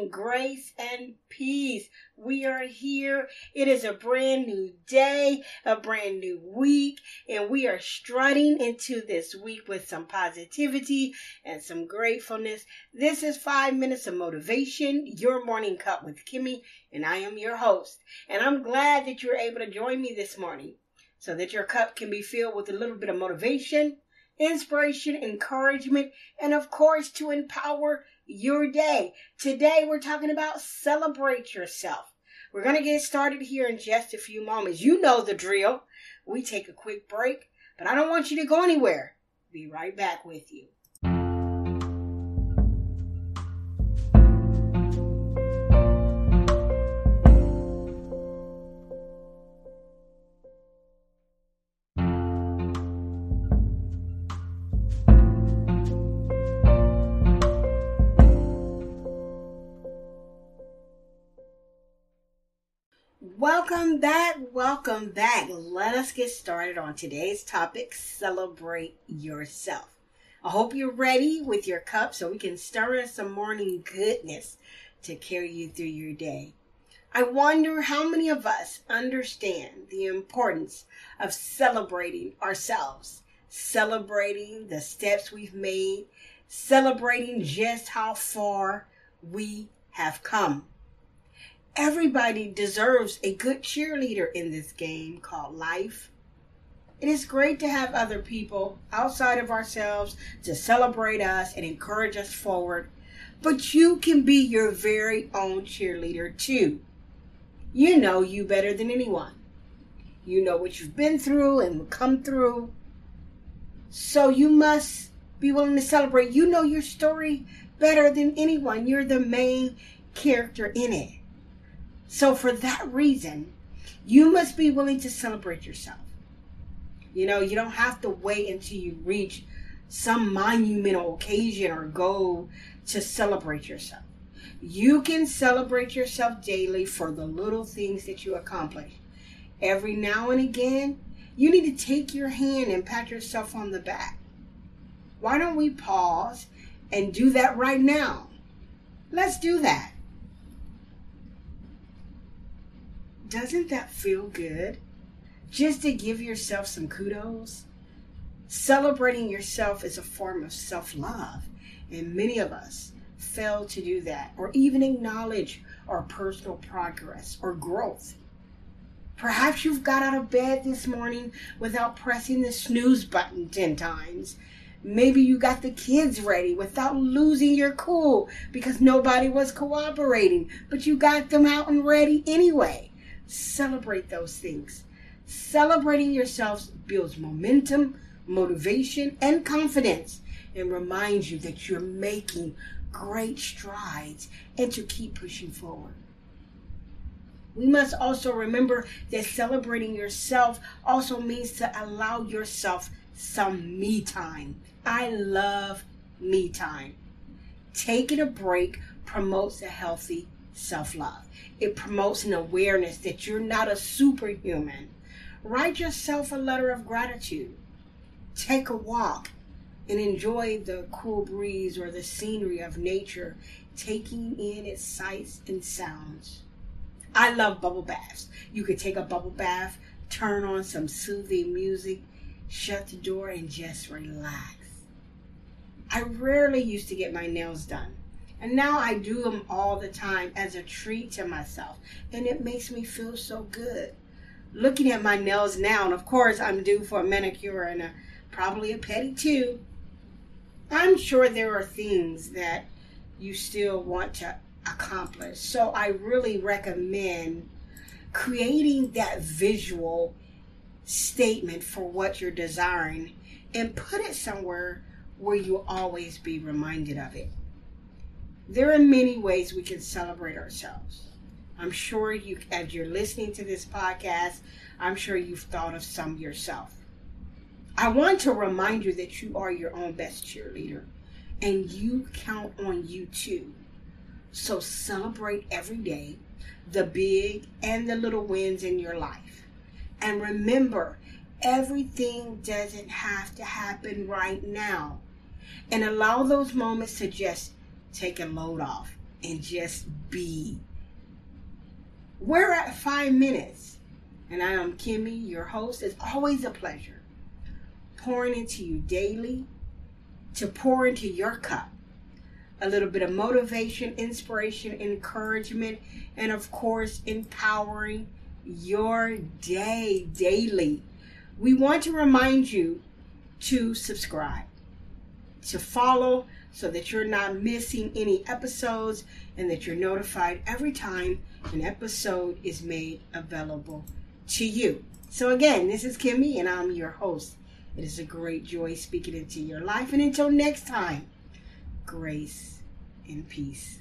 morning, grace and peace. We are here. It is a brand new day, a brand new week, and we are strutting into this week with some positivity and some gratefulness. This is five minutes of motivation, your morning cup with Kimmy, and I am your host. And I'm glad that you're able to join me this morning so that your cup can be filled with a little bit of motivation inspiration, encouragement, and of course to empower your day. Today we're talking about celebrate yourself. We're going to get started here in just a few moments. You know the drill. We take a quick break, but I don't want you to go anywhere. Be right back with you. Welcome back, welcome back. Let us get started on today's topic celebrate yourself. I hope you're ready with your cup so we can stir in some morning goodness to carry you through your day. I wonder how many of us understand the importance of celebrating ourselves, celebrating the steps we've made, celebrating just how far we have come. Everybody deserves a good cheerleader in this game called life. It is great to have other people outside of ourselves to celebrate us and encourage us forward, but you can be your very own cheerleader too. You know you better than anyone. You know what you've been through and will come through. So you must be willing to celebrate. You know your story better than anyone. You're the main character in it. So, for that reason, you must be willing to celebrate yourself. You know, you don't have to wait until you reach some monumental occasion or goal to celebrate yourself. You can celebrate yourself daily for the little things that you accomplish. Every now and again, you need to take your hand and pat yourself on the back. Why don't we pause and do that right now? Let's do that. Doesn't that feel good? Just to give yourself some kudos? Celebrating yourself is a form of self love, and many of us fail to do that or even acknowledge our personal progress or growth. Perhaps you've got out of bed this morning without pressing the snooze button 10 times. Maybe you got the kids ready without losing your cool because nobody was cooperating, but you got them out and ready anyway. Celebrate those things. Celebrating yourselves builds momentum, motivation, and confidence and reminds you that you're making great strides and to keep pushing forward. We must also remember that celebrating yourself also means to allow yourself some me time. I love me time. Taking a break promotes a healthy self love. It promotes an awareness that you're not a superhuman. Write yourself a letter of gratitude. Take a walk and enjoy the cool breeze or the scenery of nature, taking in its sights and sounds. I love bubble baths. You could take a bubble bath, turn on some soothing music, shut the door, and just relax. I rarely used to get my nails done. And now I do them all the time as a treat to myself. And it makes me feel so good. Looking at my nails now, and of course I'm due for a manicure and a, probably a pedi too. I'm sure there are things that you still want to accomplish. So I really recommend creating that visual statement for what you're desiring and put it somewhere where you'll always be reminded of it. There are many ways we can celebrate ourselves. I'm sure you, as you're listening to this podcast, I'm sure you've thought of some yourself. I want to remind you that you are your own best cheerleader and you count on you too. So celebrate every day the big and the little wins in your life. And remember, everything doesn't have to happen right now. And allow those moments to just take a load off. and just be. We're at five minutes, and I am Kimmy, your host. It's always a pleasure pouring into you daily to pour into your cup a little bit of motivation, inspiration, encouragement, and of course, empowering your day daily. We want to remind you to subscribe, to follow so that you're not missing any episodes and that you're notified every time an episode is made available to you. So, again, this is Kimmy and I'm your host. It is a great joy speaking into your life. And until next time, grace and peace.